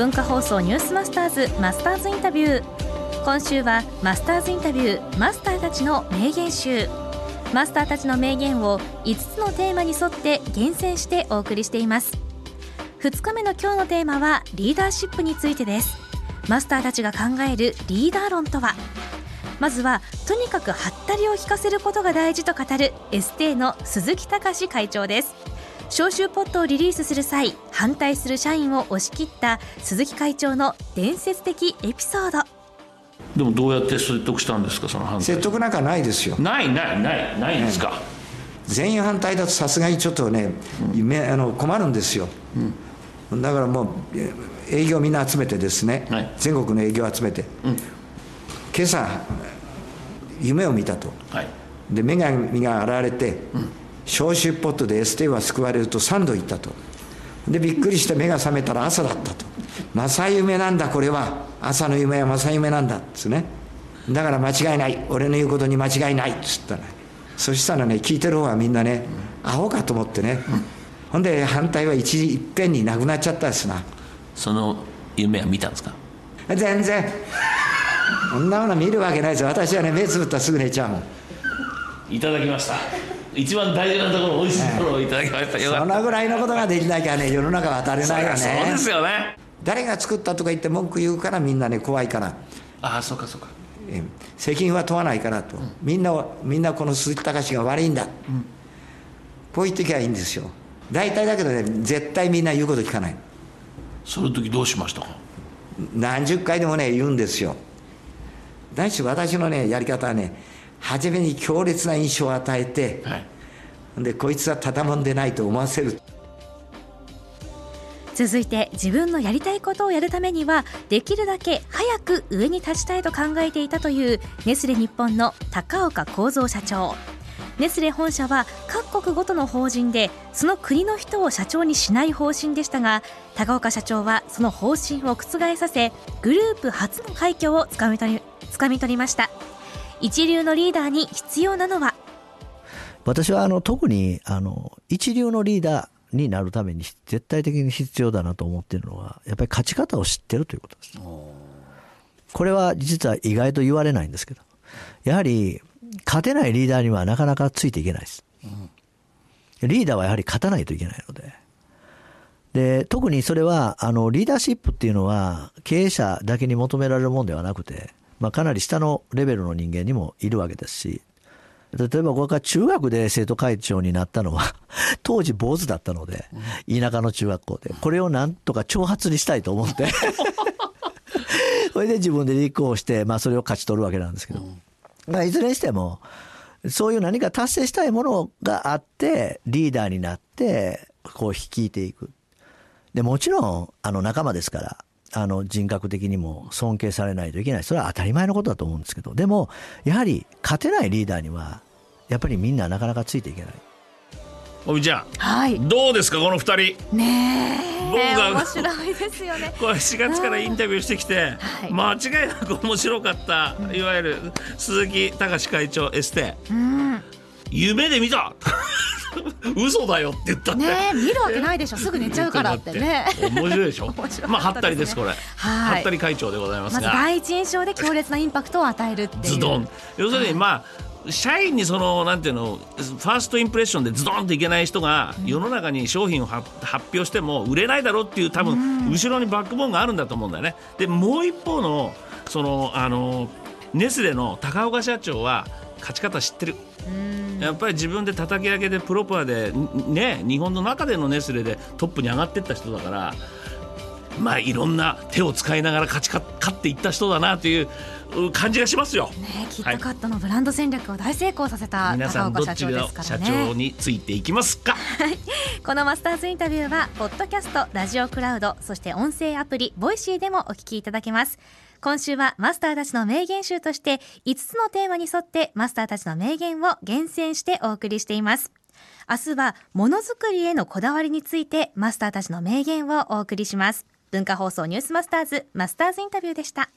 文化放送ニュースマスターズマスターズインタビュー。今週はマスターズインタビューマスターたちの名言集。マスターたちの名言を5つのテーマに沿って厳選してお送りしています。2日目の今日のテーマはリーダーシップについてです。マスターたちが考えるリーダー論とは。まずはとにかくハッタリを聞かせることが大事と語るエステの鈴木隆会長です。招集ポットをリリースする際反対する社員を押し切った鈴木会長の伝説的エピソード。でもどうやって説得したんですかその反対。説得なんかないですよ。ないないないないですか、全員反対だとさすがにちょっとね、めあの困るんですよ、だからもうえ営業みんな集めてですね、はい。全国の営業集めて、今朝夢を見たと。はい。で女神が現れて、招集ポットでエステは救われると3度言ったと。でびっくりして目が覚めたら朝だったと。正夢なんだこれは。朝の夢は正夢なんだっつね。だから間違いない。俺の言うことに間違いないっつったねそしたらね聞いてる方はみんなねアホかと思ってね、ほんで反対は一時いっぺんになくなっちゃったですな。その夢は見たんですか？全然。そんなもの見るわけないです。よ私はね目つぶったらすぐ寝ちゃうもん。いただきました一番大事なところ美味しいところをいただきました。そのぐらいのことができなきゃね世の中渡れないよそうねですよね。誰が作ったとか言って文句言うからみんなね怖いから。ああそうかそうか。え責任は問わないからと、みんなをみんなこの鈴木隆が悪いんだ、こう言ってきゃいいんですよ。大体だけどね絶対みんな言うこと聞かない。その時どうしましたか？何十回でもね言うんですよ。何しろ私のねやり方はね初めに強烈な印象を与えてはい。でこいつはただもんでないと思わせる。続いて自分のやりたいことをやるためにはできるだけ早く上に立ちたいと考えていたというネスレ日本の高岡幸三社長。ネスレ本社は各国ごとの法人でその国の人を社長にしない方針でしたが高岡社長はその方針を覆させグループ初の快挙をつかみ取りつかみ取りました一流のリーダーに必要なのは私はあの特にあの一流のリーダーになるために絶対的に必要だなと思っているのはやっぱり勝ち方を知ってるということです。これは実は意外と言われないんですけどやはり勝てないリーダーにはなかなかついていけないです。リーダーはやはり勝たないといけないので。で特にそれはあのリーダーシップっていうのは経営者だけに求められるものではなくて、まあ、かなり下のレベルの人間にもいるわけですし例えば僕が中学で生徒会長になったのは 当時坊主だったので田舎の中学校でこれをなんとか挑発にしたいと思って それで自分で立候補して、まあ、それを勝ち取るわけなんですけど、まあ、いずれにしてもそういう何か達成したいものがあってリーダーになってこう率いていく。でもちろんあの仲間ですからあの人格的にも尊敬されないといけない。それは当たり前のことだと思うんですけど。でもやはり勝てないリーダーにはやっぱりみんななかなかついていけない。おみちゃんはい。どうですかこの二人？ね僕が面白いですよね。これ4月からインタビューしてきて、はい。間違いなく面白かった、いわゆる鈴木隆会長エステ。うん。夢で見た 嘘だよって言ったって、ねえ見るわけないでしょ。すぐ寝ちゃうからってね。面白いでしょ。ですね。まあはったりですこれ、はい。はったり会長でございますまずが第一印象で強烈なインパクトを与えるっていう。ズドン。要するにまあ社員にそのなんていうのファーストインプレッションでズドンといけない人が世の中に商品をは発表しても売れないだろうっていう多分後ろにバックボーンがあるんだと思うんだよね。でもう一方のそのあのネスレの高岡社長は勝ち方知ってる。やっぱり自分で叩き上げでプロパーでんね日本の中でのネスレでトップに上がっていった人だからまあいろんな手を使いながら勝ちか勝っていった人だなというう感じがしますよ。ねキットカットのブランド戦略を大成功させた皆さ高んどっち岡社長ですかの社らね長についていきますか？このマスターズインタビューはポッドキャストラジオクラウドそして音声アプリボイシーでもお聞きいただけます。今週はマスターたちの名言集として5つのテーマに沿ってマスターたちの名言を厳選してお送りしています。明日はものづくりへのこだわりについてマスターたちの名言をお送りします文化放送ニュースマスターズマスターズインタビューでした。